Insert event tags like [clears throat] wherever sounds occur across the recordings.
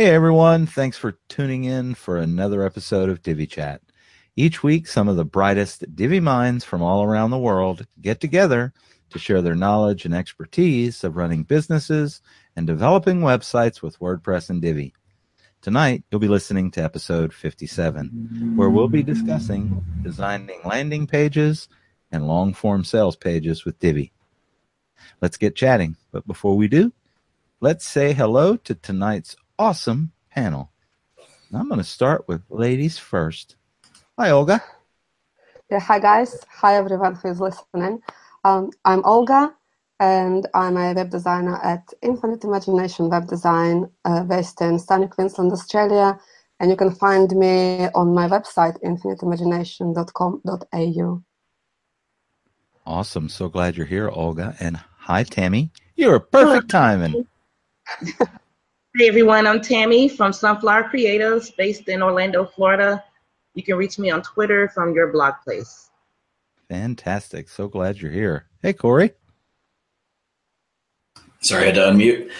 Hey everyone, thanks for tuning in for another episode of Divi Chat. Each week, some of the brightest Divi minds from all around the world get together to share their knowledge and expertise of running businesses and developing websites with WordPress and Divi. Tonight, you'll be listening to episode 57, where we'll be discussing designing landing pages and long form sales pages with Divi. Let's get chatting, but before we do, let's say hello to tonight's awesome panel. I'm going to start with ladies first. Hi, Olga. Yeah, hi, guys. Hi, everyone who is listening. Um, I'm Olga, and I'm a web designer at Infinite Imagination Web Design uh, based in sunny Queensland, Australia. And you can find me on my website, infiniteimagination.com.au. Awesome. So glad you're here, Olga. And hi, Tammy. You're perfect timing. [laughs] Hey everyone, I'm Tammy from Sunflower Creatives based in Orlando, Florida. You can reach me on Twitter from your blog place. Fantastic. So glad you're here. Hey, Corey. Sorry, I had to unmute.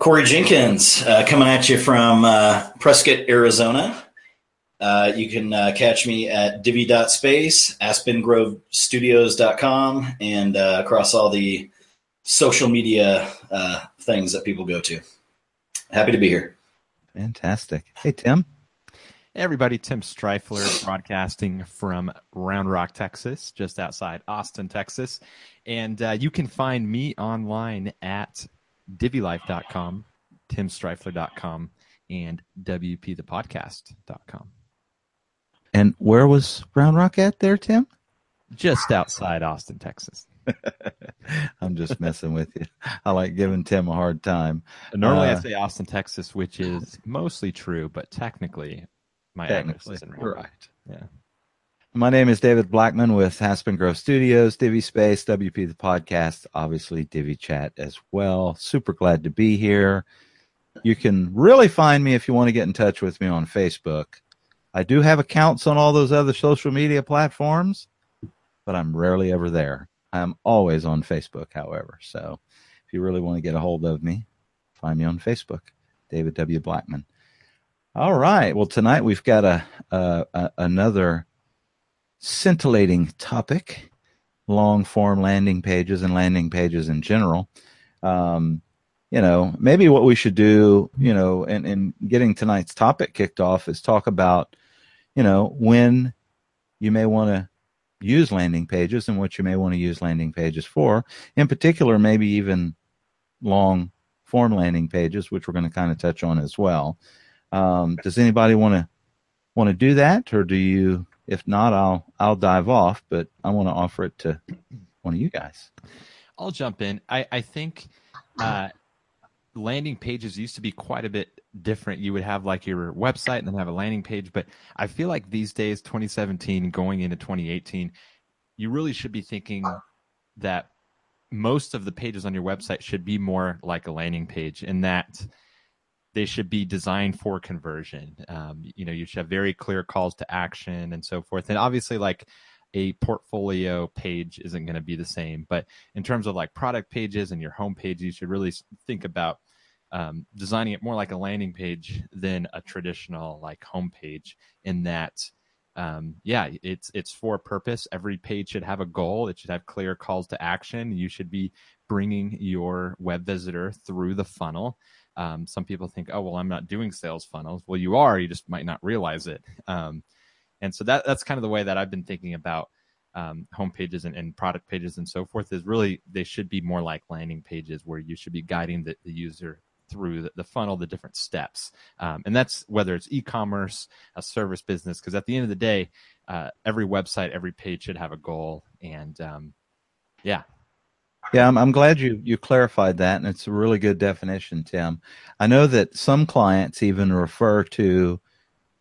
Corey Jenkins uh, coming at you from uh, Prescott, Arizona. Uh, you can uh, catch me at divi.space, aspengrovestudios.com, and uh, across all the social media uh, things that people go to. Happy to be here. Fantastic. Hey, Tim. Hey everybody, Tim Strifler broadcasting from Round Rock, Texas, just outside Austin, Texas. And uh, you can find me online at divilife.com, timstrifler.com, and wpthepodcast.com. And where was Round Rock at there, Tim? Just outside Austin, Texas. [laughs] I'm just messing with you. I like giving Tim a hard time. Normally, uh, I say Austin, Texas, which is mostly true, but technically, my technically, address isn't right. Yeah. My name is David Blackman with Aspen Grove Studios, Divi Space, WP the podcast, obviously Divi Chat as well. Super glad to be here. You can really find me if you want to get in touch with me on Facebook. I do have accounts on all those other social media platforms, but I'm rarely ever there. I'm always on Facebook, however. So if you really want to get a hold of me, find me on Facebook, David W. Blackman. All right. Well, tonight we've got a, a, a another scintillating topic: long form landing pages and landing pages in general. Um, you know, maybe what we should do, you know, in, in getting tonight's topic kicked off is talk about, you know, when you may want to use landing pages and what you may want to use landing pages for. In particular, maybe even long form landing pages, which we're going to kind of touch on as well. Um, does anybody want to want to do that, or do you? If not, I'll I'll dive off, but I want to offer it to one of you guys. I'll jump in. I I think uh, landing pages used to be quite a bit different. You would have like your website and then have a landing page. But I feel like these days, 2017 going into 2018, you really should be thinking that most of the pages on your website should be more like a landing page in that they should be designed for conversion. Um, you know, you should have very clear calls to action and so forth. And obviously, like a portfolio page isn't going to be the same. But in terms of like product pages and your home page, you should really think about um, designing it more like a landing page than a traditional like home page in that um, yeah it's it's for a purpose. Every page should have a goal. It should have clear calls to action. You should be bringing your web visitor through the funnel. Um, some people think oh well i'm not doing sales funnels. Well you are. You just might not realize it. Um, and so that that's kind of the way that i've been thinking about um, home pages and, and, product pages and so forth is really they should be more like landing pages where you should be guiding the, the user through the, the funnel, the different steps. Um, and that's whether it's e-commerce, a service business, because at the end of the day, uh, every website, every page should have a goal. And um, yeah. Yeah, I'm, I'm glad you, you clarified that, and it's a really good definition, Tim. I know that some clients even refer to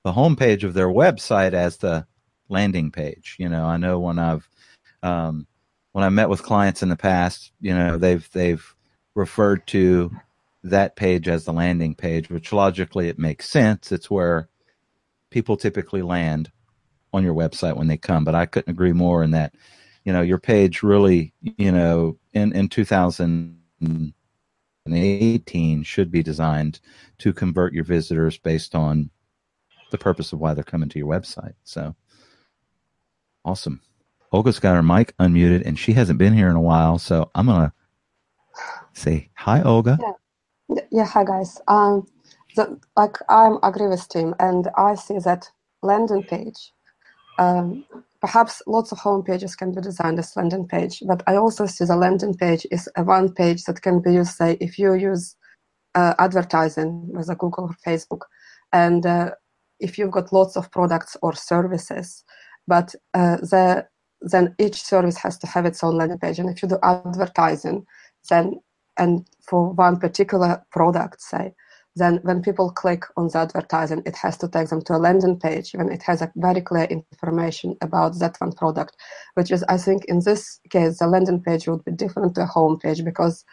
the homepage of their website as the landing page. You know, I know when I've um, when I met with clients in the past, you know, they've they've referred to that page as the landing page, which logically it makes sense. It's where people typically land on your website when they come. But I couldn't agree more in that, you know, your page really, you know, in, in 2018 should be designed to convert your visitors based on the purpose of why they're coming to your website. So awesome. Olga's got her mic unmuted and she hasn't been here in a while. So I'm going to say hi, Olga. Yeah, yeah hi, guys. Um, the, like I'm agree with Tim and I see that landing page um, perhaps lots of home pages can be designed as landing page, but I also see the landing page is a one page that can be used, say, if you use uh, advertising with a Google or Facebook, and uh, if you've got lots of products or services, but uh, the, then each service has to have its own landing page. And if you do advertising, then and for one particular product, say, then when people click on the advertising, it has to take them to a landing page when it has a very clear information about that one product, which is, I think, in this case, the landing page would be different to a home page because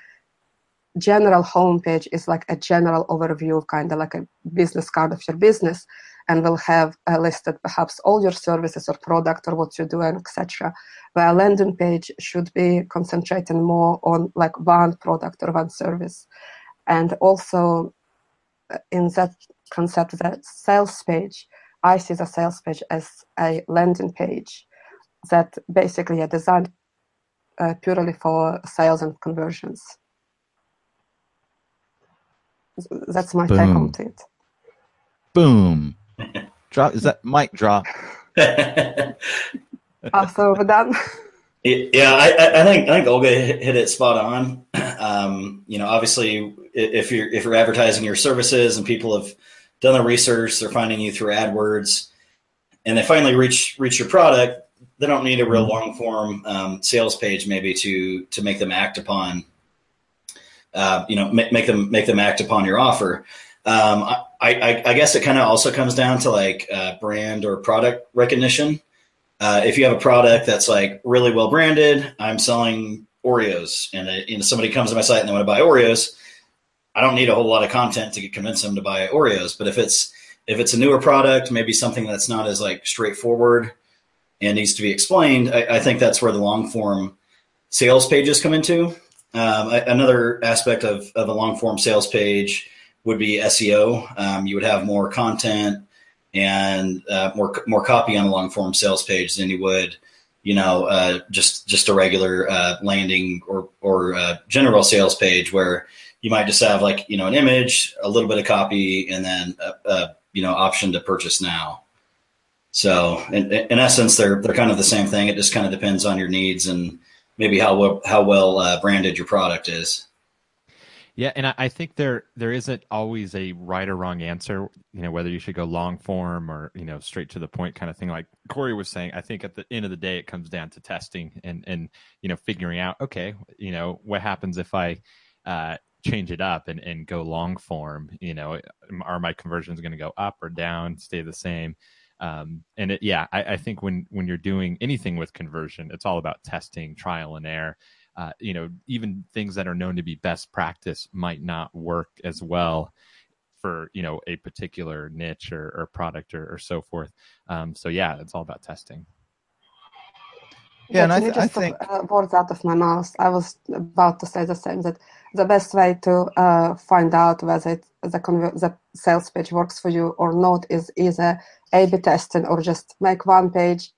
general home page is like a general overview, of kind of like a business card of your business, and will have uh, listed perhaps all your services or product or what you do and etc. Where a landing page should be concentrating more on like one product or one service, and also in that concept, that sales page, I see the sales page as a landing page that basically are designed uh, purely for sales and conversions. That's my Boom. take on it. Boom. Drop. Is that mic drop? [laughs] Also, we're. Yeah, I, I think I think Olga hit it spot on. Um, you know, obviously, if you're if you're advertising your services and people have done the research, they're finding you through AdWords, and they finally reach reach your product. They don't need a real Mm-hmm. long form um, sales page, maybe to to make them act upon. Uh, you know, make, make them make them act upon your offer. Um, I, I, I guess it kind of also comes down to like uh, brand or product recognition. Uh, if you have a product that's like really well branded, I'm selling Oreos, and uh, you know, somebody comes to my site and they want to buy Oreos. I don't need a whole lot of content to convince them to buy Oreos. But if it's if it's a newer product, maybe something that's not as like straightforward and needs to be explained, I, I think that's where the long form sales pages come into. Um, another aspect of, of a long form sales page would be SEO. Um, you would have more content and uh, more more copy on a long form sales page than you would, you know, uh, just just a regular uh, landing or or uh, general sales page where you might just have like you know an image, a little bit of copy, and then a, a you know option to purchase now. So in, in essence, they're they're kind of the same thing. It just kind of depends on your needs and maybe how well, how well uh, branded your product is. Yeah, and I, I think there there isn't always a right or wrong answer. You know, whether you should go long form or you know straight to the point kind of thing. Like Corey was saying, I think at the end of the day, it comes down to testing and and you know figuring out okay, you know what happens if I uh, change it up and and go long form. You know, are my conversions going to go up or down, stay the same? Um, and it, yeah, I, I think when when you're doing anything with conversion, it's all about testing, trial and error uh, you know, even things that are known to be best practice might not work as well for you know a particular niche or, or product or, or so forth. Um, so yeah, it's all about testing. Yeah, and I, th- I just took, think uh, words out of my mouth. I was about to say the same. That the best way to uh, find out whether it, the conver- the sales page works for you or not is either A/B testing or just make one page,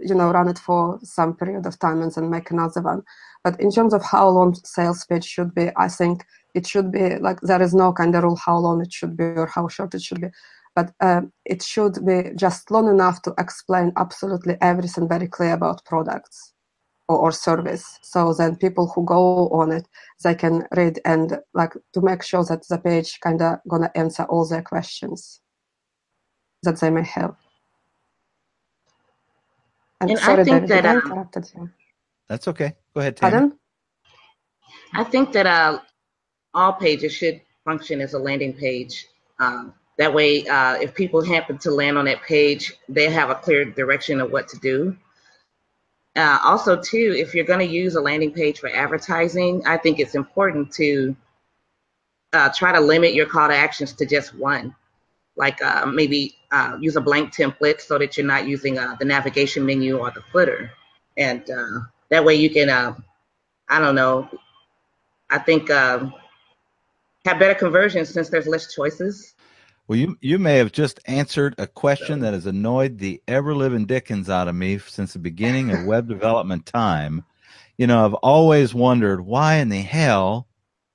you know, run it for some period of time and then make another one. But in terms of how long sales page should be, I think it should be like there is no kind of rule how long it should be or how short it should be. But uh, it should be just long enough to explain absolutely everything very clear about products or, or service. So then people who go on it, they can read and like to make sure that the page kind of gonna answer all their questions that they may have. And, And I think David, that, I um, interrupted you. That's okay. Go ahead, Tammy. Pardon? I think that uh, all pages should function as a landing page. Um, that way, uh, if people happen to land on that page, they have a clear direction of what to do. Uh, also, too, if you're going to use a landing page for advertising, I think it's important to uh, try to limit your call to actions to just one. Like uh, maybe uh, use a blank template so that you're not using the navigation menu or the footer. And that way you can, uh, I don't know, I think um, have better conversions since there's less choices. Well, you you may have just answered a question that has annoyed the ever living dickens out of me since the beginning of web development time. You know, I've always wondered why in the hell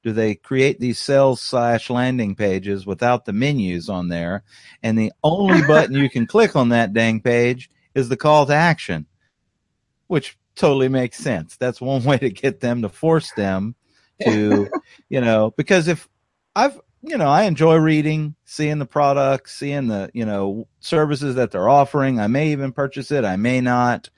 do they create these sales slash landing pages without the menus on there, and the only [laughs] button you can click on that dang page is the call to action, which totally makes sense. That's one way to get them to force them to, [laughs] you know, because if I've you know, I enjoy reading, seeing the products, seeing the, you know, services that they're offering. I may even purchase it, I may not.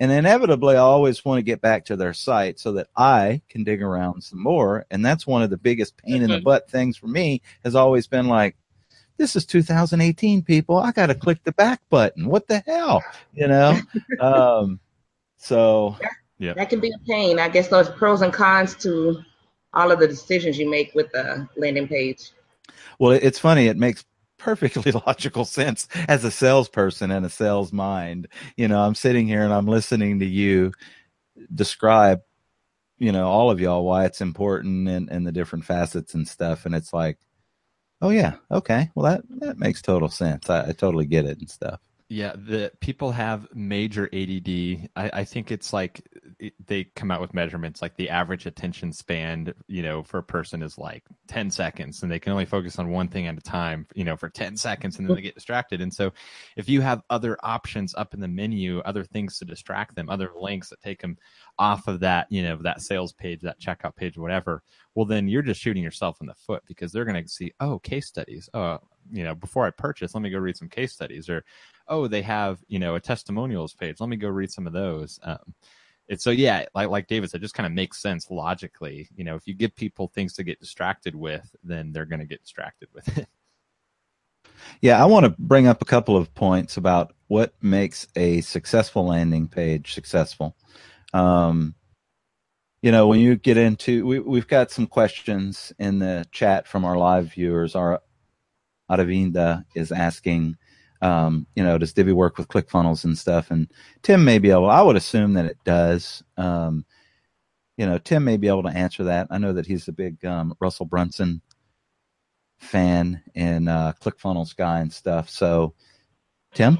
And inevitably, I always want to get back to their site so that I can dig around some more. And that's one of the biggest pain in the butt things for me has always been like, this is 2018, people. I got to click the back button. What the hell? You know? [laughs] um, so, yeah. That can be a pain. I guess those pros and cons to all of the decisions you make with the landing page. Well, it's funny. It makes perfectly [laughs] logical sense as a salesperson and a sales mind. You know, I'm sitting here and I'm listening to you describe, you know, all of y'all why it's important and, and the different facets and stuff. And it's like, oh yeah, okay, well that that makes total sense. I, I totally get it and stuff. Yeah, the people have major ADD. I, I think it's like they come out with measurements like the average attention span, you know, for a person is like 10 seconds and they can only focus on one thing at a time, you know, for 10 seconds and then they get distracted. And so if you have other options up in the menu, other things to distract them, other links that take them off of that, you know, that sales page, that checkout page, whatever, well, then you're just shooting yourself in the foot because they're going to see, oh, case studies. Oh, you know, before I purchase, let me go read some case studies or, oh, they have, you know, a testimonials page. Let me go read some of those. Um, it's so yeah, like like David said, just kind of makes sense logically. You know, if you give people things to get distracted with, then they're going to get distracted with it. [laughs] Yeah, I want to bring up a couple of points about what makes a successful landing page successful. Um, you know, when you get into, we, we've got some questions in the chat from our live viewers. Our Aravinda is asking, um, you know, does Divi work with ClickFunnels and stuff? And Tim may be able. I would assume that it does. Um, you know, Tim may be able to answer that. I know that he's a big um, Russell Brunson fan and uh, ClickFunnels guy and stuff. So, Tim.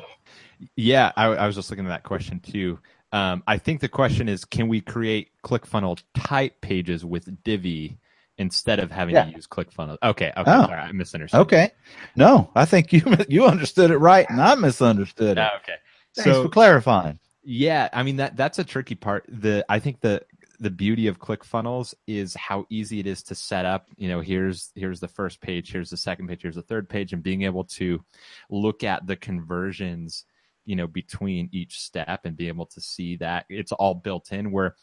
Yeah, I, I was just looking at that question too. Um, I think the question is, can we create ClickFunnels type pages with Divi instead of having yeah. to use ClickFunnels. Okay, okay, oh. sorry, I misunderstood. Okay, no, I think you [laughs] you understood it right, and I misunderstood it. Oh, okay, thanks so, for clarifying. Yeah, I mean that that's a tricky part. The I think the the beauty of ClickFunnels is how easy it is to set up. You know, here's here's the first page, here's the second page, here's the third page, and being able to look at the conversions, you know, between each step and be able to see that it's all built in. Where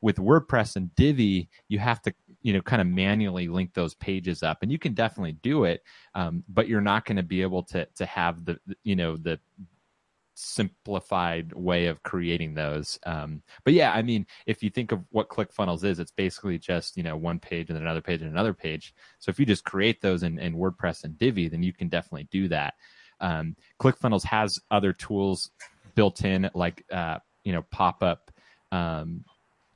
with WordPress and Divi, you have to, you know, kind of manually link those pages up, and you can definitely do it, um, but you're not going to be able to to have the, you know, the simplified way of creating those. Um, but yeah, I mean, if you think of what ClickFunnels is, it's basically just you know one page and then another page and another page. So if you just create those in, in WordPress and Divi, then you can definitely do that. Um, ClickFunnels has other tools built in, like uh, you know pop up um,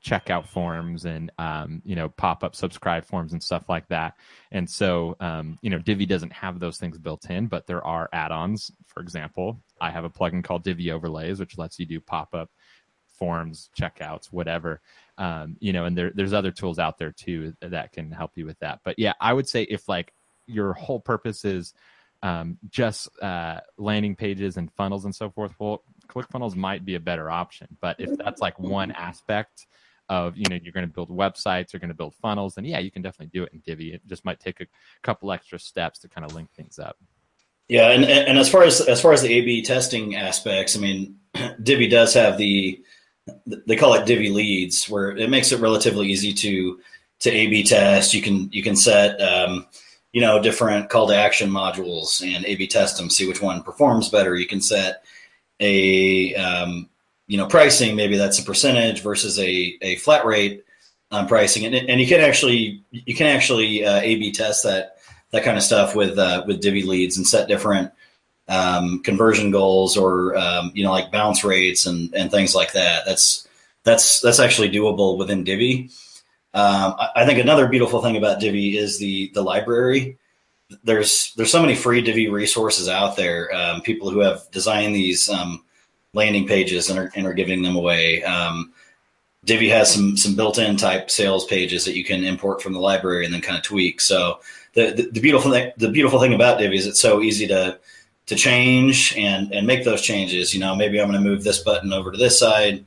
checkout forms and um, you know pop up subscribe forms and stuff like that. And so um, you know Divi doesn't have those things built in, but there are add-ons. For example, I have a plugin called Divi Overlays, which lets you do pop up forms, checkouts, whatever. Um, you know, and there, there's other tools out there too that can help you with that. But yeah, I would say if like your whole purpose is um, just uh, landing pages and funnels and so forth, well, ClickFunnels might be a better option. But if that's like one aspect of you know you're going to build websites you're going to build funnels and yeah you can definitely do it in divi. It just might take a couple extra steps to kind of link things up. Yeah and and as far as as far as the ab testing aspects i mean [clears throat] divi does have the they call it divi leads where it makes it relatively easy to to ab test. You can you can set um, you know different call to action modules and ab test them see which one performs better. You can set a um, you know pricing maybe that's a percentage versus a, a flat rate on pricing and, and you can actually you can actually uh, a b test that that kind of stuff with uh, with divi leads and set different um, conversion goals or um, you know like bounce rates and and things like that that's that's that's actually doable within divi Um, I, I think another beautiful thing about Divi is the the library. There's there's so many free Divi resources out there. Um, people who have designed these um, landing pages and are, and are giving them away. Um, Divi has some some built-in type sales pages that you can import from the library and then kind of tweak. So the, the, the beautiful thing the beautiful thing about Divi is it's so easy to to change and and make those changes. You know, maybe I'm going to move this button over to this side,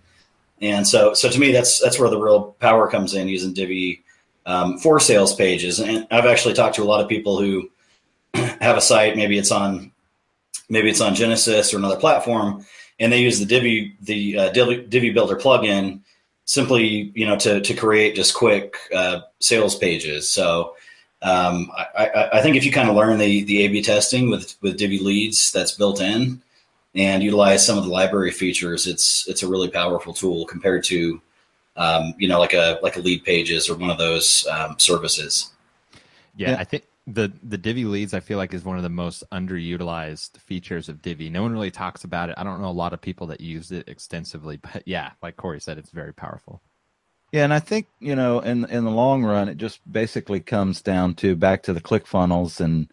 and so so to me that's that's where the real power comes in using Divi um, for sales pages. And I've actually talked to a lot of people who [clears throat] have a site, maybe it's on maybe it's on Genesis or another platform, and they use the Divi the uh, Divi, Divi Builder plugin simply you know to to create just quick uh, sales pages. So um, I, I, think if you kind of learn the the A/B testing with with Divi Leads that's built in and utilize some of the library features, it's it's a really powerful tool compared to um, you know like a like a Leadpages or one of those um, services. Yeah, yeah, I think the the Divi leads I feel like is one of the most underutilized features of Divi. No one really talks about it. I don't know a lot of people that use it extensively, [laughs] but yeah, like Corey said, it's very powerful. Yeah, and I think you know, in in the long run, it just basically comes down to back to the click funnels, and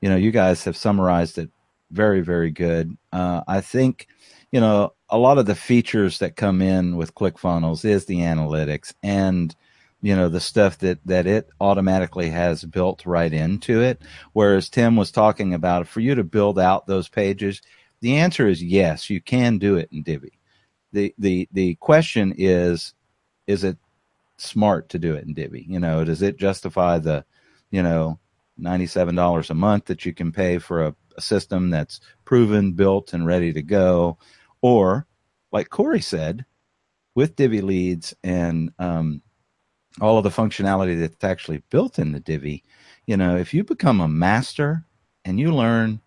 you know, you guys have summarized it very, very good. Uh, I think you know a lot of the features that come in with click funnels is the analytics and you know the stuff that that it automatically has built right into it. Whereas tim was talking about for you to build out those pages the answer is yes you can do it in divi. The the the question is is it smart to do it in divi? You know does it justify the you know $97 a month that you can pay for a, a system that's proven built and ready to go? Or like corey said with divi leads and um, all of the functionality that's actually built in the Divi. You know, if you become a master and you learn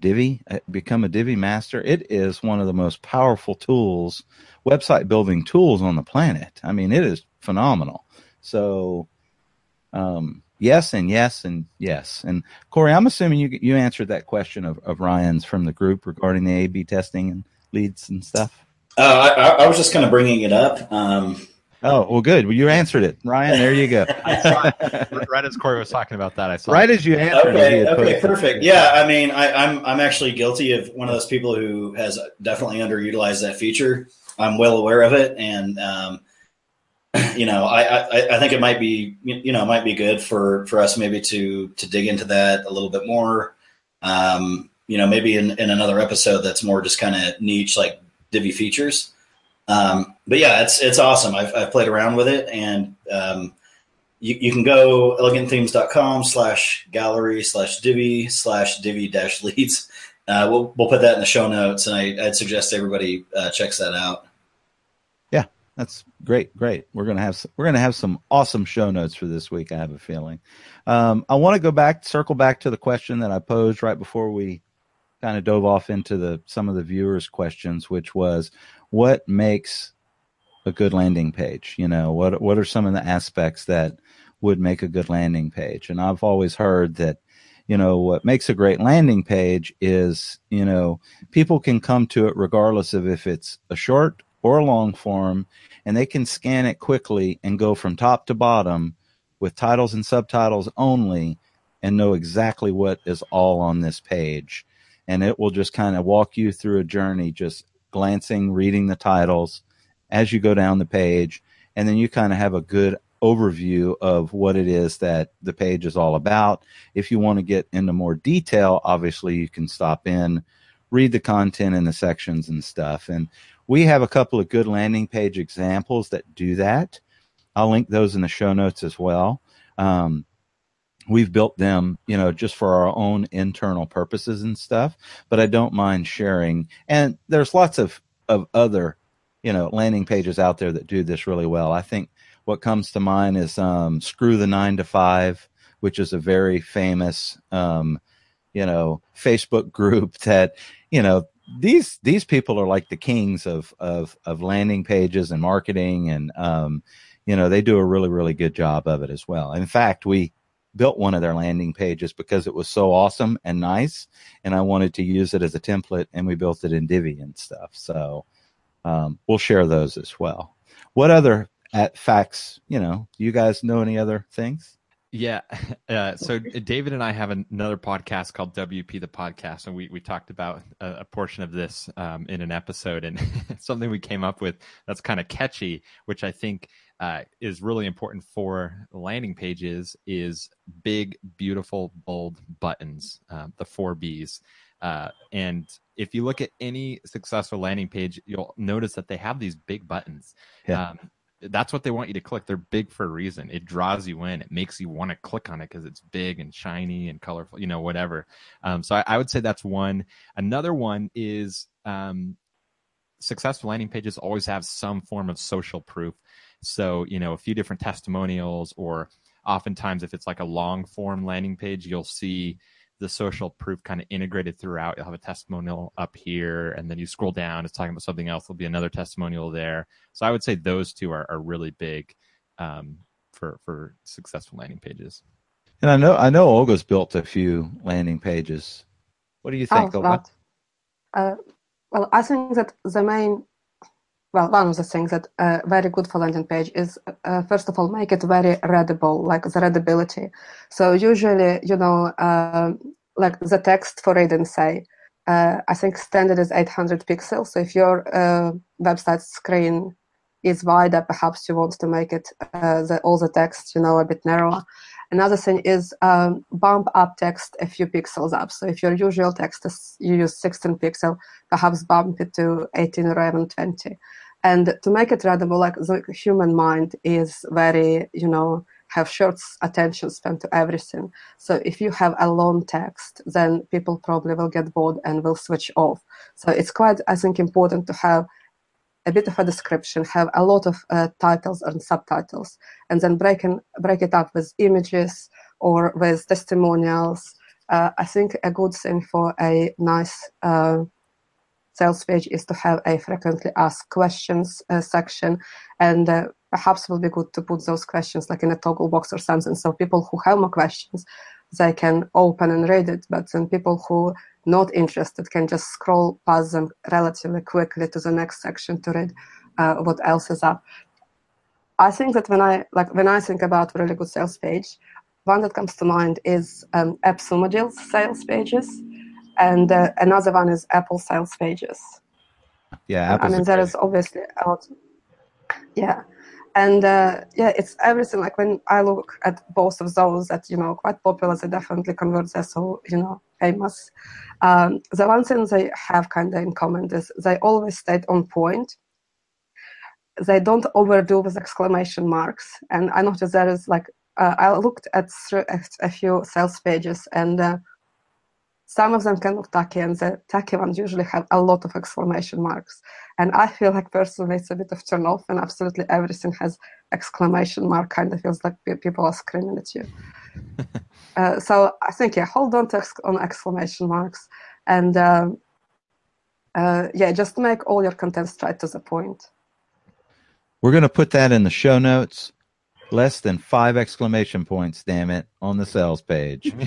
Divi, uh, become a Divi master, it is one of the most powerful tools, website building tools on the planet. I mean, it is phenomenal. So, um, yes, and yes, and yes. And Corey, I'm assuming you you answered that question of, of Ryan's from the group regarding the A/B testing and leads and stuff. Uh, I, I, was just kind of bringing it up. Um, Oh well, good. Well, you answered it, Ryan. There you go. [laughs] right as Corey was talking about that, I saw. Right it. as you answered okay, it. Okay, perfect. Yeah, I mean, I, I'm I'm actually guilty of one of those people who has definitely underutilized that feature. I'm well aware of it, and um, [clears throat] you know, I, I I think it might be you know it might be good for for us maybe to to dig into that a little bit more. Um, you know, maybe in, in another episode that's more just kind of niche like Divi features. Um, but yeah, it's it's awesome. I've, I've played around with it, and um, you, you can go elegantthemes.com slash gallery slash divi slash divi dash leads. Uh, we'll we'll put that in the show notes, and I, would suggest everybody uh, checks that out. Yeah, that's great. Great. We're gonna have some, we're gonna have some awesome show notes for this week. I have a feeling. Um, I want to go back, circle back to the question that I posed right before we kind of dove off into the some of the viewers' questions, which was what makes a good landing page? You know, what what are some of the aspects that would make a good landing page? And I've always heard that, you know, what makes a great landing page is, you know, people can come to it regardless of if it's a short or a long form, and they can scan it quickly and go from top to bottom with titles and subtitles only and know exactly what is all on this page. And it will just kind of walk you through a journey just glancing, reading the titles as you go down the page, and then you kind of have a good overview of what it is that the page is all about. If you want to get into more detail, obviously you can stop in, read the content in the sections and stuff. And we have a couple of good landing page examples that do that. I'll link those in the show notes as well. Um, we've built them, you know, just for our own internal purposes and stuff, but I don't mind sharing. And there's lots of, of other, you know, landing pages out there that do this really well. I think what comes to mind is um, Screw the Nine to Five, which is a very famous, um, you know, Facebook group [laughs] that, you know, these these people are like the kings of of of landing pages and marketing and um you know they do a really really good job of it as well in fact we built one of their landing pages because it was so awesome and nice, and I wanted to use it as a template, and we built it in Divi and stuff. So um, we'll share those as well. What other at facts. You know, you guys know any other things? Yeah. [laughs] Uh, so David and I have another podcast called WP the Podcast, and we, we talked about a, a portion of this um, in an episode, and [laughs] something we came up with that's kind of catchy, which I think uh, is really important for landing pages, is big, beautiful, bold buttons, uh, the four Bs. Uh, and if you look at any successful landing page, you'll notice that they have these big buttons. Yeah. Um, that's what they want you to click. They're big for a reason. It draws you in. It makes you want to click on it because it's big and shiny and colorful, you know, whatever. Um, so I, I, would say that's one. Another one is um, successful landing pages always have some form of social proof. So, you know, a few different testimonials, or oftentimes if it's like a long form landing page, you'll see the social proof kind of integrated throughout. You'll have a testimonial up here, and then you scroll down, it's talking about something else. There'll be another testimonial there. So I would say those two are, are really big um, for for successful landing pages. And I know I know Olga's built a few landing pages. What do you think, oh, Olga? Uh, well, I think that the main well, one of the things that uh, very good for landing page is uh, first of all make it very readable, like the readability. So usually, you know, uh, like the text for reading, say, uh, I think standard is 800 pixels. So if your uh, website screen is wider, perhaps you want to make it uh, the, all the text, you know, a bit narrower. Another thing is um, bump up text a few pixels up. So if your usual text is you use 16 pixel, perhaps bump it to 18 or even 20 and to make it readable like the human mind is very you know have short attention span to everything so if you have a long text then people probably will get bored and will switch off so it's quite i think important to have a bit of a description have a lot of uh, titles and subtitles and then break, it up with images or with testimonials. Uh, i think a good thing for a nice uh, sales page is to have a frequently asked questions uh, section and uh, perhaps it will be good to put those questions like in a toggle box or something so people who have more questions they can open and read it but then people who not interested can just scroll past them relatively quickly to the next section to read uh, what else is up i think that when i like when i think about really good sales page one that comes to mind is um, AppSumodeal's sales pages and uh, another one is Apple sales pages. Yeah, Apple's I mean there is obviously a lot. Yeah, and uh, yeah, it's everything. Like when I look at both of those that you know quite popular, they definitely convert. They're so you know famous. Um, the one thing they have kind of in common is they always stay on point. They don't overdo with exclamation marks, and I noticed there is like uh, I looked at, at a few sales pages and. Uh, some of them can look tacky, and the tacky ones usually have a lot of exclamation marks. And I feel like personally it's a bit of turn off, and absolutely everything has exclamation mark. Kind of feels like people are screaming at you. [laughs] uh, so I think yeah, hold on to ex- on exclamation marks, and um, uh, yeah, just make all your content straight to the point. We're going to put that in the show notes. Less than five exclamation points, damn it, on the sales page. [laughs]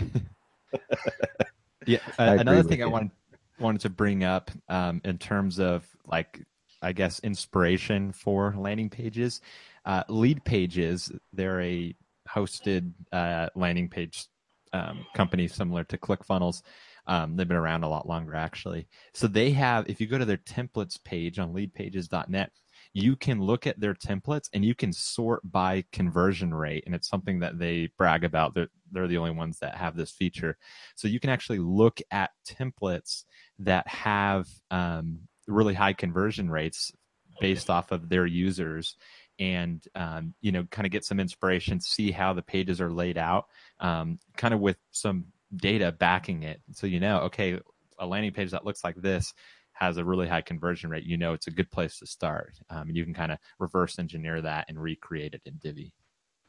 [laughs] Yeah, uh, another thing I wanted wanted to bring up um, in terms of like I guess inspiration for landing pages, uh, Leadpages. They're a hosted uh, landing page um, company similar to ClickFunnels. Um, they've been around a lot longer actually. So they have, if you go to their templates page on leadpages.net, you can look at their templates and you can sort by conversion rate. And it's something that they brag about. They're, they're the only ones that have this feature. So you can actually look at templates that have um, really high conversion rates based off of their users and um, you know kind of get some inspiration see how the pages are laid out um, kind of with some data backing it so you know okay a landing page that looks like this has a really high conversion rate, you know it's a good place to start. Um, and you can kind of reverse engineer that and recreate it in Divi.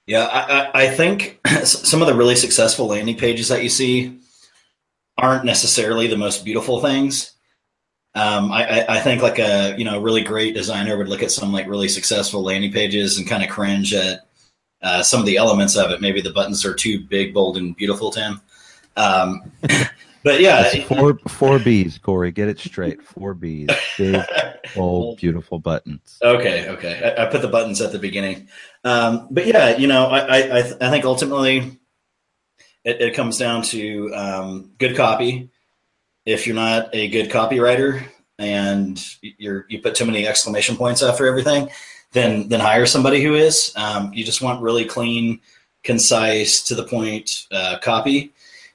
Yeah, I, I think [clears throat] some of the really successful landing pages that you see aren't necessarily the most beautiful things. Um, I, I, think like a you know really great designer would look at some like really successful landing pages and kind of cringe at uh, some of the elements of it. Maybe the buttons are too big, bold, and beautiful to him. Um, [laughs] but yeah, It's four four B's, Corey. Get it straight. Four B's. Big, [laughs] bold, beautiful buttons. Okay, okay. I, I put the buttons at the beginning, um, but yeah, you know, I I, I, I think ultimately it, it comes down to um, good copy. If you're not a good copywriter and you're you put too many exclamation points after everything, then then hire somebody who is. Um, you just want really clean, concise, to the point uh, copy,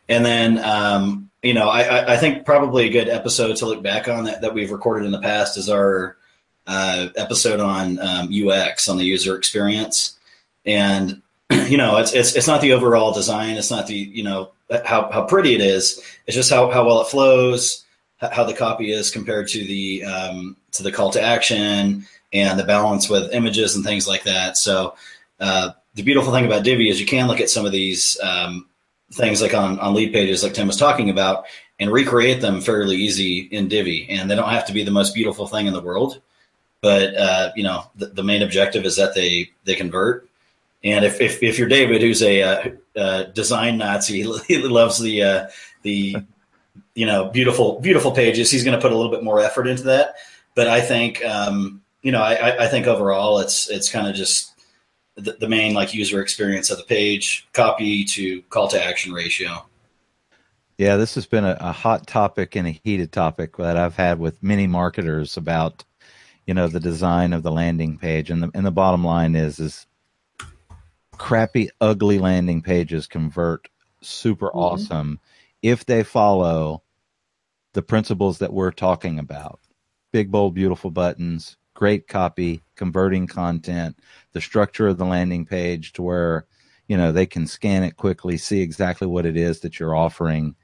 and then um, you know I, I think probably a good episode to look back on that, that we've recorded in the past is our uh, episode on um, UX on the user experience, and [clears throat] you know it's it's it's not the overall design, it's not the you know how how pretty it is, it's just how how well it flows, how the copy is compared to the um, to the call to action and the balance with images and things like that. So uh, the beautiful thing about Divi is you can look at some of these um, things like on, on lead pages, like Tim was talking about, and recreate them fairly easy in Divi. And they don't have to be the most beautiful thing in the world, but uh, you know the, the, main objective is that they they convert. And if if, if you're David, who's a uh, uh design Nazi, [laughs] he loves the uh, the you know beautiful beautiful pages. He's going to put a little bit more effort into that. But I think um, you know, I, I think overall it's it's kind of just the, the, main like user experience of the page, copy to call to action ratio. Yeah, this has been a, a hot topic and a heated topic that I've had with many marketers about, you know, the design of the landing page, and the and the bottom line is is crappy, ugly landing pages convert super mm-hmm. awesome if they follow the principles that we're talking about. Big, bold, beautiful buttons, great copy, converting content, the structure of the landing page to where, you know, they can scan it quickly, see exactly what it is that you're offering,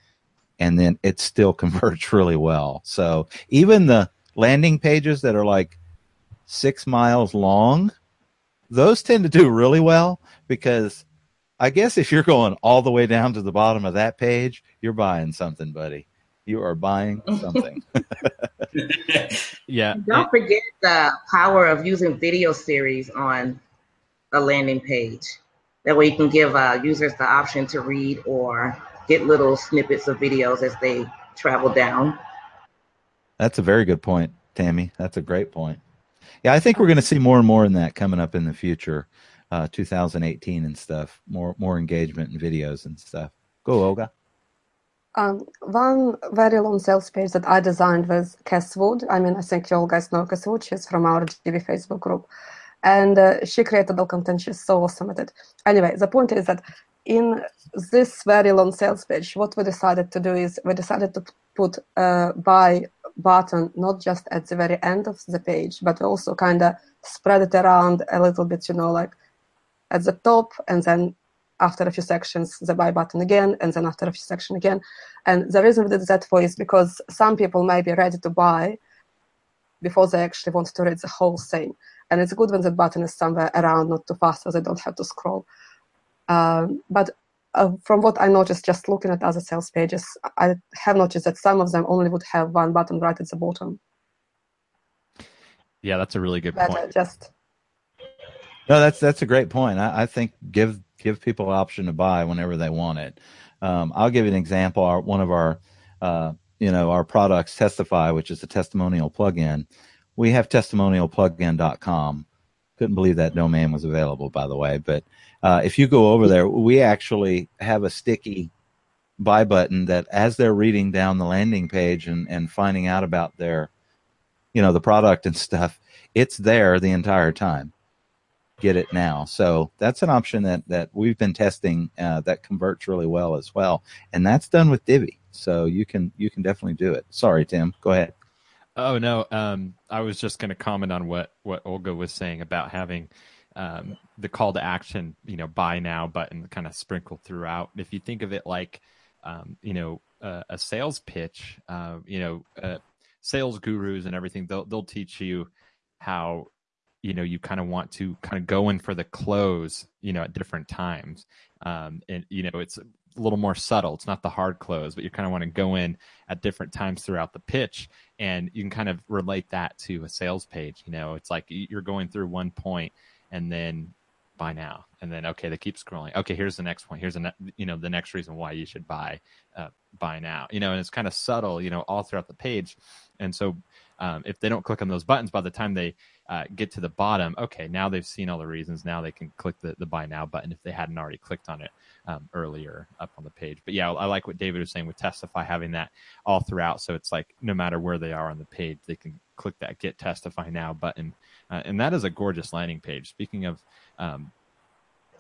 and then it still [laughs] converts really well. So even the landing pages that are like six miles long, those tend to do really well because I guess if you're going all the way down to the bottom of that page, you're buying something, buddy you are buying [laughs] something. yeah. [laughs] Don't forget the power of using video series on a landing page. That way you can give uh, users the option to read or get little snippets of videos as they travel down. That's a very good point, Tammy. That's a great point. Yeah, I think we're going to see more and more in that coming up in the future, uh, 2018 and stuff. More more engagement in videos and stuff. Go, Olga. Um, one very long sales page that I designed was Cass Wood. I mean, I think you all guys know Cass Wood. She's from our Divi Facebook group. And uh, she created all content. She's so awesome at it. Anyway, the point is that in this very long sales page, what we decided to do is we decided to put a buy button not just at the very end of the page, but also kind of spread it around a little bit, you know, like at the top and then after a few sections the buy button again and then after a few sections again and the reason we did that for is because some people may be ready to buy before they actually want to read the whole thing and it's good when that button is somewhere around not too fast so they don't have to scroll um, but uh, from what I noticed just looking at other sales pages, I have noticed that some of them only would have one button right at the bottom. Yeah, that's a really good but, point. Uh, just no, that's that's a great point. I, I think give give people option to buy whenever they want it. Um, I'll give you an example. Our, one of our, uh, you know, our products, Testify, which is a testimonial plugin. We have testimonialplugin.com. Couldn't believe that domain was available, by the way. But uh, if you go over there, we actually have a sticky buy button that as they're reading down the landing page and, and finding out about their, you know, the product and stuff, it's there the entire time get it now. So that's an option that that we've been testing uh, that converts really well as well, and that's done with Divi. So you can you can definitely do it. Sorry, Tim. Go ahead. Oh no, um, I was just going to comment on what what Olga was saying about having um, the call to action, you know, buy now button kind of sprinkled throughout. If you think of it like, um, you know, a sales pitch, uh, you know, uh, sales gurus and everything, they'll they'll teach you how you know you kind of want to kind of go in for the close you know at different times um, and you know it's a little more subtle it's not the hard close but you kind of want to go in at different times throughout the pitch and you can kind of relate that to a sales page you know it's like you're going through one point and then buy now, and then okay, they keep scrolling. Okay, here's the next point Here's the ne- you know the next reason why you should buy uh, buy now. You know, and it's kind of subtle. You know, all throughout the page, and so um, if they don't click on those buttons by the time they uh, get to the bottom, okay, now they've seen all the reasons. Now they can click the, the buy now button if they hadn't already clicked on it um, earlier up on the page. But yeah, I like what David was saying with Testify having that all throughout. So it's like no matter where they are on the page, they can click that Get Testify Now button. Uh, and that is a gorgeous landing page. Speaking of um,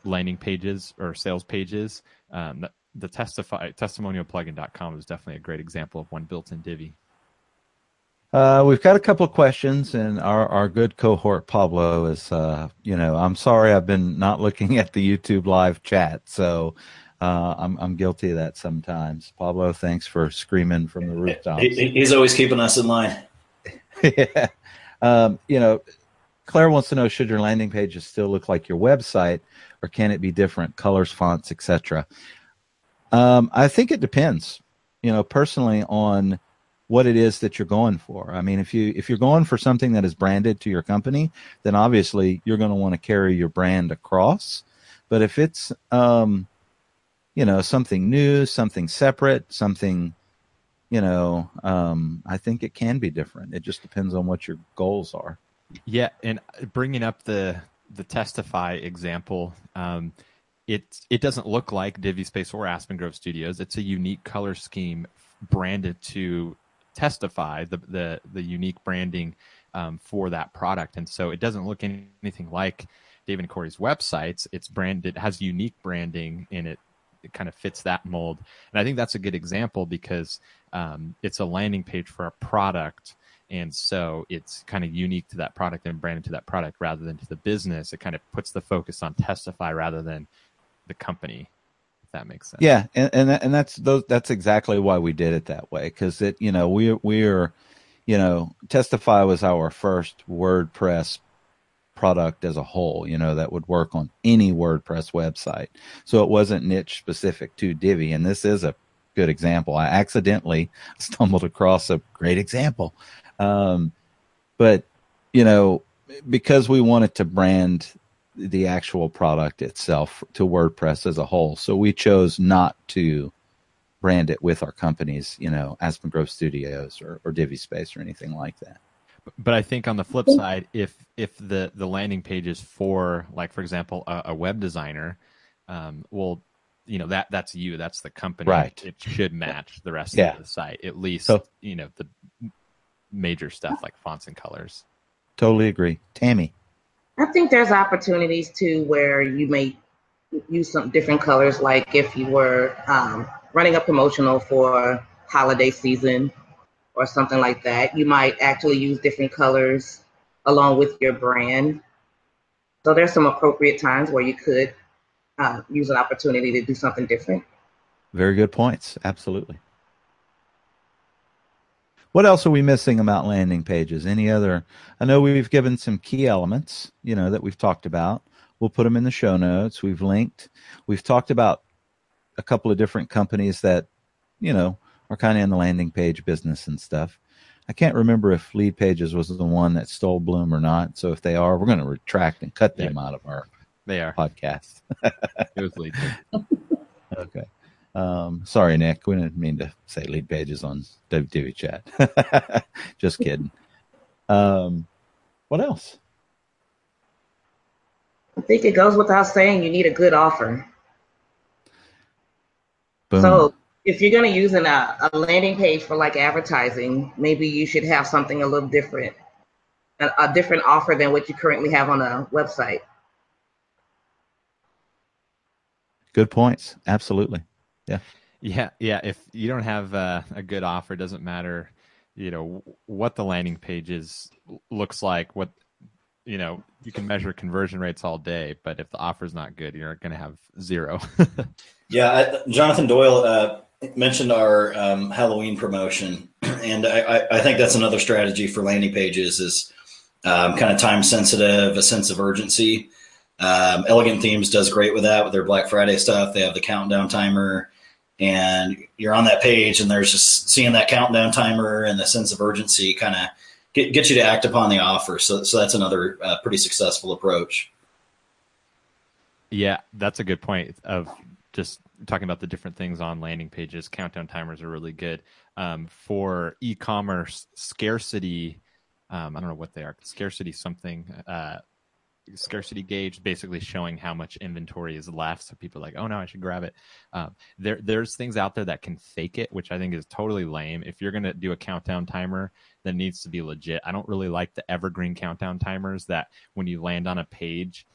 landing pages or sales pages, um, the, the testify testimonialplugin.com is definitely a great example of one built in Divi. Uh, we've got a couple of questions, and our, our good cohort Pablo is, uh, you know, I'm sorry I've been not looking [laughs] at the YouTube live chat, so uh, I'm I'm guilty of that sometimes. Pablo, thanks for screaming from the rooftops. He's always keeping us in line. [laughs] yeah. Um, you know, Claire wants to know: Should your landing pages still look like your website, or can it be different colors, fonts, etc.? Um, I think it depends. You know, personally on what it is that you're going for. I mean, if you if you're going for something that is branded to your company, then obviously you're going to want to carry your brand across. But if it's um, you know something new, something separate, something you know, um, I think it can be different. It just depends on what your goals are. Yeah, and bringing up the the Testify example, um, it it doesn't look like Divi Space or Aspen Grove Studios. It's a unique color scheme branded to Testify the the the unique branding um, for that product, and so it doesn't look any, anything like David and Corey's websites. It's branded it has unique branding in it. It kind of fits that mold, and I think that's a good example because um, it's a landing page for a product, and so it's kind of unique to that product and branded to that product rather than to the business. It kind of puts the focus on Testify rather than the company that makes sense. Yeah, and and, and that's those that's exactly why we did it that way because it you know we we are you know Testify was our first WordPress product as a whole you know that would work on any WordPress website. So it wasn't niche specific to Divi and this is a good example. I accidentally [laughs] stumbled across a great example. Um, but you know because we wanted to brand the actual product itself to WordPress as a whole. So we chose not to brand it with our companies, you know, Aspen Grove Studios or, or Divi Space or anything like that. But I think on the flip side, if if the the landing page is for, like for example, a, a web designer, um, well, you know that that's you, that's the company. Right. It should match the rest yeah. of the site, at least. So, you know the major stuff like fonts and colors. Totally agree, Tammy. I think there's opportunities too where you may use some different colors, like if you were um, running a promotional for holiday season or something like that, you might actually use different colors along with your brand. So there's some appropriate times where you could uh, use an opportunity to do something different. Very good points. Absolutely. What else are we missing about landing pages? Any other? I know we've given some key elements, you know, that we've talked about. We'll put them in the show notes. We've linked. We've talked about a couple of different companies that, you know, are kind of in the landing page business and stuff. I can't remember if Lead Pages was the one that stole Bloom or not. So if they are, we're going to retract and cut them yeah. out of our they are podcast. [laughs] it was Lead. okay. Um, sorry, Nick. We didn't mean to say lead pages on WTV chat. [laughs] Just kidding. Um, what else? I think it goes without saying you need a good offer. Boom. So if you're going to use an, uh, a landing page for like advertising, maybe you should have something a little different, a, a different offer than what you currently have on a website. Good points. Absolutely. Yeah. Yeah. Yeah. If you don't have uh, a good offer, it doesn't matter, you know, what the landing page is looks like, what, you know, you can measure conversion rates all day, but if the offer is not good, you're going to have zero. [laughs] yeah. I, Jonathan Doyle uh, mentioned our um, Halloween promotion, and I, I, think that's another strategy for landing pages is um, kind of time sensitive, a sense of urgency. Um, Elegant Themes does great with that with their Black Friday stuff. They have the countdown timer and you're on that page and there's just seeing that countdown timer and the sense of urgency kind of get, get you to act upon the offer. So, so that's another uh, pretty successful approach. Yeah, that's a good point of just talking about the different things on landing pages. Countdown timers are really good um, for e-commerce scarcity. Um, I don't know what they are. Scarcity something. Uh, scarcity gauge basically showing how much inventory is left. So people are like oh no i should grab it. Um, there there's things out there that can fake it which i think is totally lame. If you're going to do a countdown timer that needs to be legit i don't really like the evergreen countdown timers that when you land on a page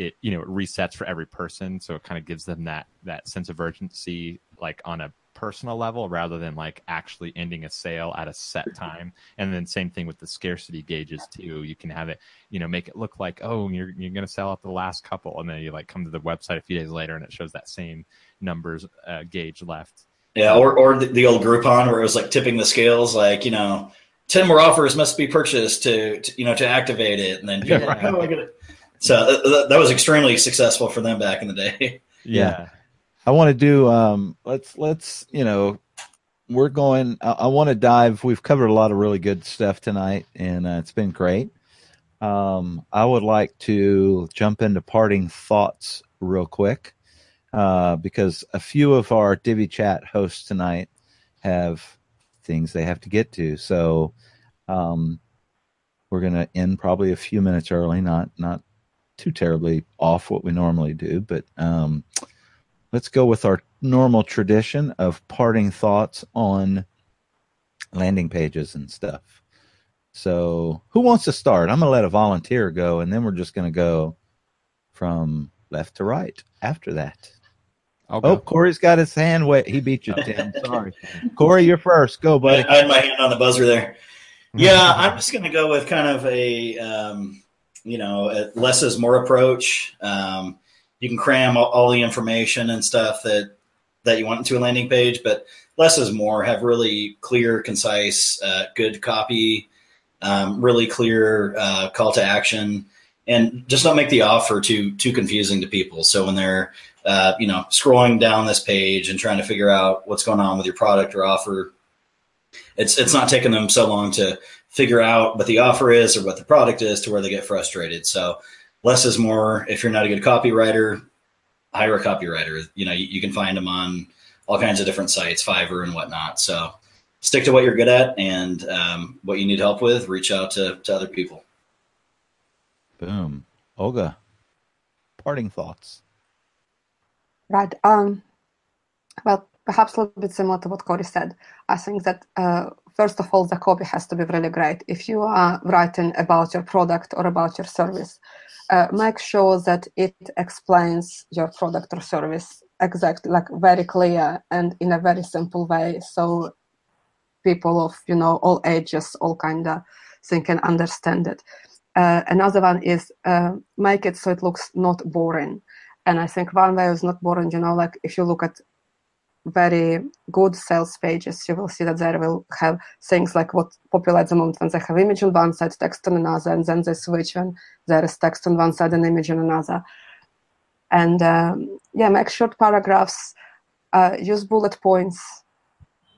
it you know it resets for every person. So it kind of gives them that that sense of urgency like on a personal level rather than like actually ending a sale at a set [laughs] time. And then same thing with the scarcity gauges too. You can have it, you know, make it look like, oh, you're you're gonna sell out the last couple, and then you like come to the website a few days later and it shows that same numbers uh, gauge left. Yeah, or or the, the old Groupon where it was like tipping the scales, like you know, ten more offers must be purchased to, to you know to activate it, and then people, yeah. oh, I get it. So uh, that was extremely successful for them back in the day. Yeah. I want to do um let's let's you know we're going I, I want to dive we've covered a lot of really good stuff tonight and uh, it's been great. Um I would like to jump into parting thoughts real quick. Uh, because a few of our Divi Chat hosts tonight have things they have to get to. So um, we're going to end probably a few minutes early, not not too terribly off what we normally do, but um, let's go with our normal tradition of parting thoughts on landing pages and stuff. So, who wants to start? I'm going to let a volunteer go, and then we're just going to go from left to right after that. Oh, Corey's got his hand wet. He beat you, [laughs] Tim. Sorry. Corey, you're first. Go, buddy. I had my hand on the buzzer there. Yeah, I'm just going to go with kind of a, um, you know, less is more approach. Um, you can cram all, all the information and stuff that that you want into a landing page, but less is more. Have really clear, concise, uh, good copy, um, really clear uh, call to action, and just don't make the offer too too confusing to people. So when they're uh, you know scrolling down this page and trying to figure out what's going on with your product or offer, it's it's not taking them so long to figure out what the offer is or what the product is to where they get frustrated. So less is more. If you're not a good copywriter, hire a copywriter. You know, you, you, can find them on all kinds of different sites, Fiverr and whatnot. So stick to what you're good at and um, what you need help with. Reach out to, to other people. Boom. Olga, parting thoughts. Right. Um, well, perhaps a little bit similar to what Corey said. I think that uh, first of all, the copy has to be really great. If you are writing about your product or about your service, uh, make sure that it explains your product or service exactly, like very clear and in a very simple way, so people of you know all ages, all kind of thing can understand it. Uh, another one is uh, make it so it looks not boring. And I think one way is not boring. You know, like if you look at very good sales pages, you will see that they will have things like what popular at the moment when they have image on one side, text on another, and then they switch when there is text on one side and image on another. And um, yeah, make short paragraphs, uh, use bullet points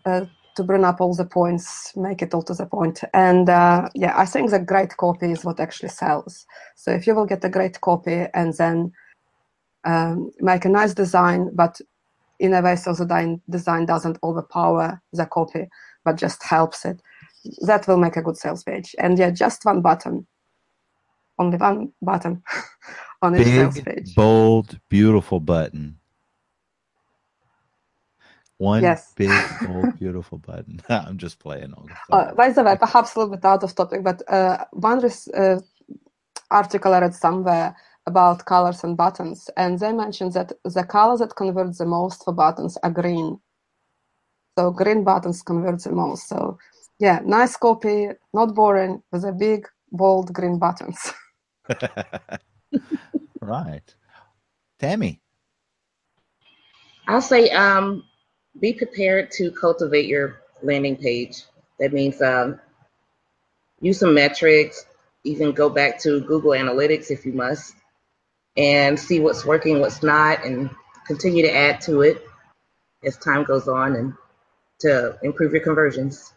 uh, to bring up all the points, make it all to the point. And uh, yeah, I think the great copy is what actually sells. So if you will get a great copy and then um, make a nice design, but in a way so the design doesn't overpower the copy but just helps it. That will make a good sales page. And yeah just one button. Only one button [laughs] on each sales page. bold beautiful button. One yes. big bold [laughs] beautiful button. [laughs] I'm just playing all uh, by the way perhaps a little bit out of topic but uh, one uh, article i read somewhere about colors and buttons, and they mentioned that the color that converts the most for buttons are green. So green buttons convert the most. So yeah, nice copy, not boring, with a big, bold green buttons. [laughs] [laughs] right. Tammy. I'll say um, be prepared to cultivate your landing page. That means um, use some metrics. Even go back to Google Analytics if you must and see what's working, what's not, and continue to add to it as time goes on and to improve your conversions.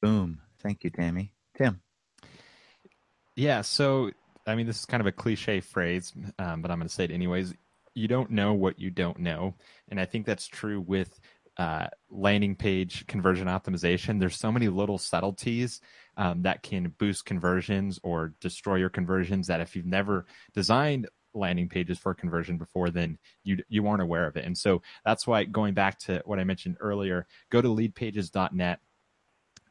Boom. Thank you, Tammy. Tim. Yeah, so I mean, this is kind of a cliche phrase, um, but I'm going to say it anyways. You don't know what you don't know, and I think that's true with uh, landing page conversion optimization. There's so many little subtleties um, that can boost conversions or destroy your conversions that if you've never designed landing pages for conversion before, then you you aren't aware of it. And so that's why going back to what I mentioned earlier, go to leadpages.net.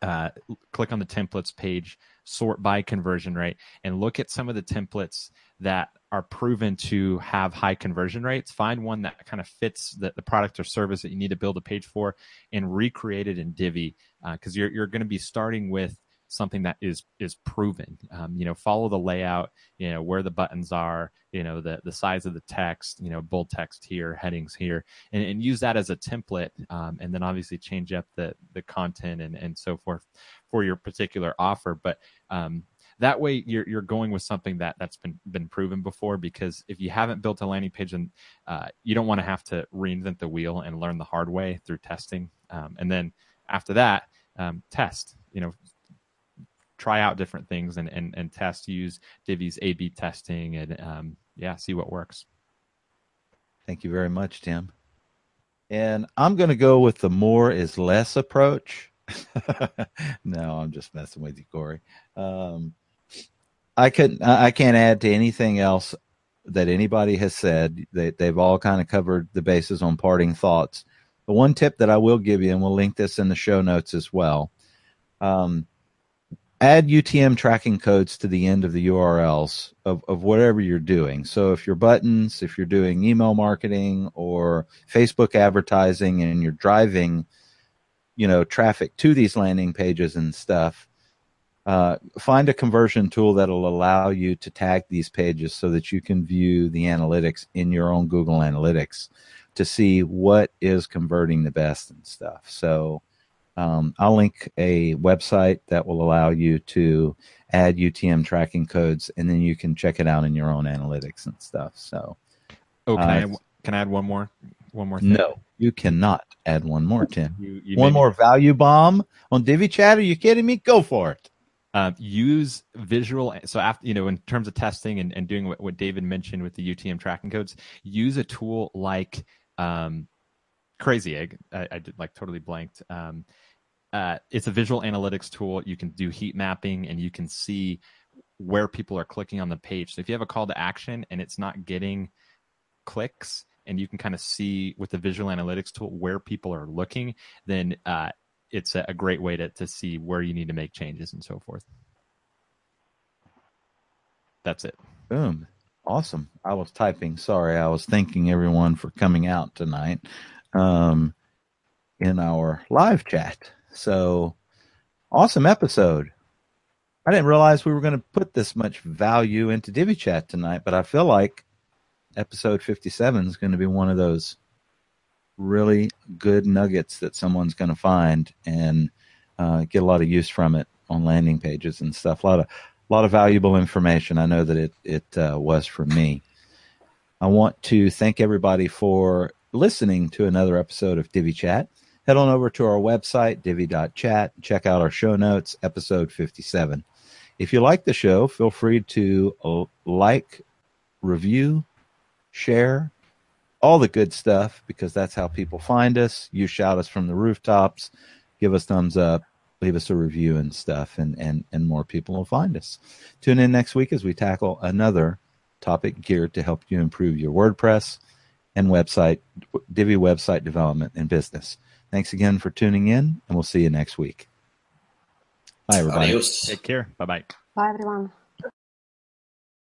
Uh, click on the templates page, sort by conversion rate, and look at some of the templates that are proven to have high conversion rates. Find one that kind of fits the, the product or service that you need to build a page for, and recreate it in Divi because uh, you're you're going to be starting with something that is is proven. Um, you know, follow the layout. You know where the buttons are. You know the the size of the text. You know bold text here, headings here, and, and use that as a template. Um, and then obviously change up the the content and and so forth for your particular offer. But um, that way you're you're going with something that that's been been proven before because if you haven't built a landing page and uh, you don't want to have to reinvent the wheel and learn the hard way through testing um, and then after that um, test you know try out different things and, and, and test, use Divi's A B testing and um, yeah, see what works. Thank you very much, Tim. And I'm going to go with the more is less approach. [laughs] no, I'm just messing with you, Corey. Um, I couldn't, I can't add to anything else that anybody has said. They, they've all kind of covered the bases on parting thoughts. The one tip that I will give you, and we'll link this in the show notes as well. Um, add UTM tracking codes to the end of the URLs of, of whatever you're doing. So if you're buttons, if you're doing email marketing or Facebook advertising and you're driving, you know, traffic to these landing pages and stuff, uh, find a conversion tool that'll allow you to tag these pages so that you can view the analytics in your own Google Analytics to see what is converting the best and stuff. So, um, I'll link a website that will allow you to add UTM tracking codes, and then you can check it out in your own analytics and stuff. So, oh, can uh, I can I add one more? One more thing? No, you cannot add one more, Tim. You, you one more value bomb on Divi Chat? Are you kidding me? Go for it. Uh, use visual. So after you know, in terms of testing and, and doing what, what David mentioned with the UTM tracking codes, use a tool like um, Crazy Egg. I, I did like totally blanked. Um, uh, it's a visual analytics tool. You can do heat mapping and you can see where people are clicking on the page. So if you have a call to action and it's not getting clicks, and you can kind of see with the visual analytics tool where people are looking, then uh, it's a, a great way to, to see where you need to make changes and so forth. That's it. Boom. Awesome. I was typing. Sorry, I was thanking everyone for coming out tonight um, in our live chat. So awesome episode. I didn't realize we were going to put this much value into Divi Chat tonight, but I feel like episode 57 is going to be one of those really good nuggets that someone's going to find and uh, get a lot of use from it on landing pages and stuff. A lot of a lot of valuable information. I know that it it uh, was for me. I want to thank everybody for listening to another episode of Divi Chat head on over to our website, divi.chat, check out our show notes, episode 57. If you like the show, feel free to uh, like, review, share, all the good stuff because that's how people find us. You shout us from the rooftops, give us thumbs up, leave us a review and stuff, and, and, and more people will find us. Tune in next week as we tackle another topic geared to help you improve your WordPress and website, Divi website development and business. Thanks again for tuning in, and we'll see you next week. Bye, everybody. Adios. Take care. Bye bye. Bye, everyone.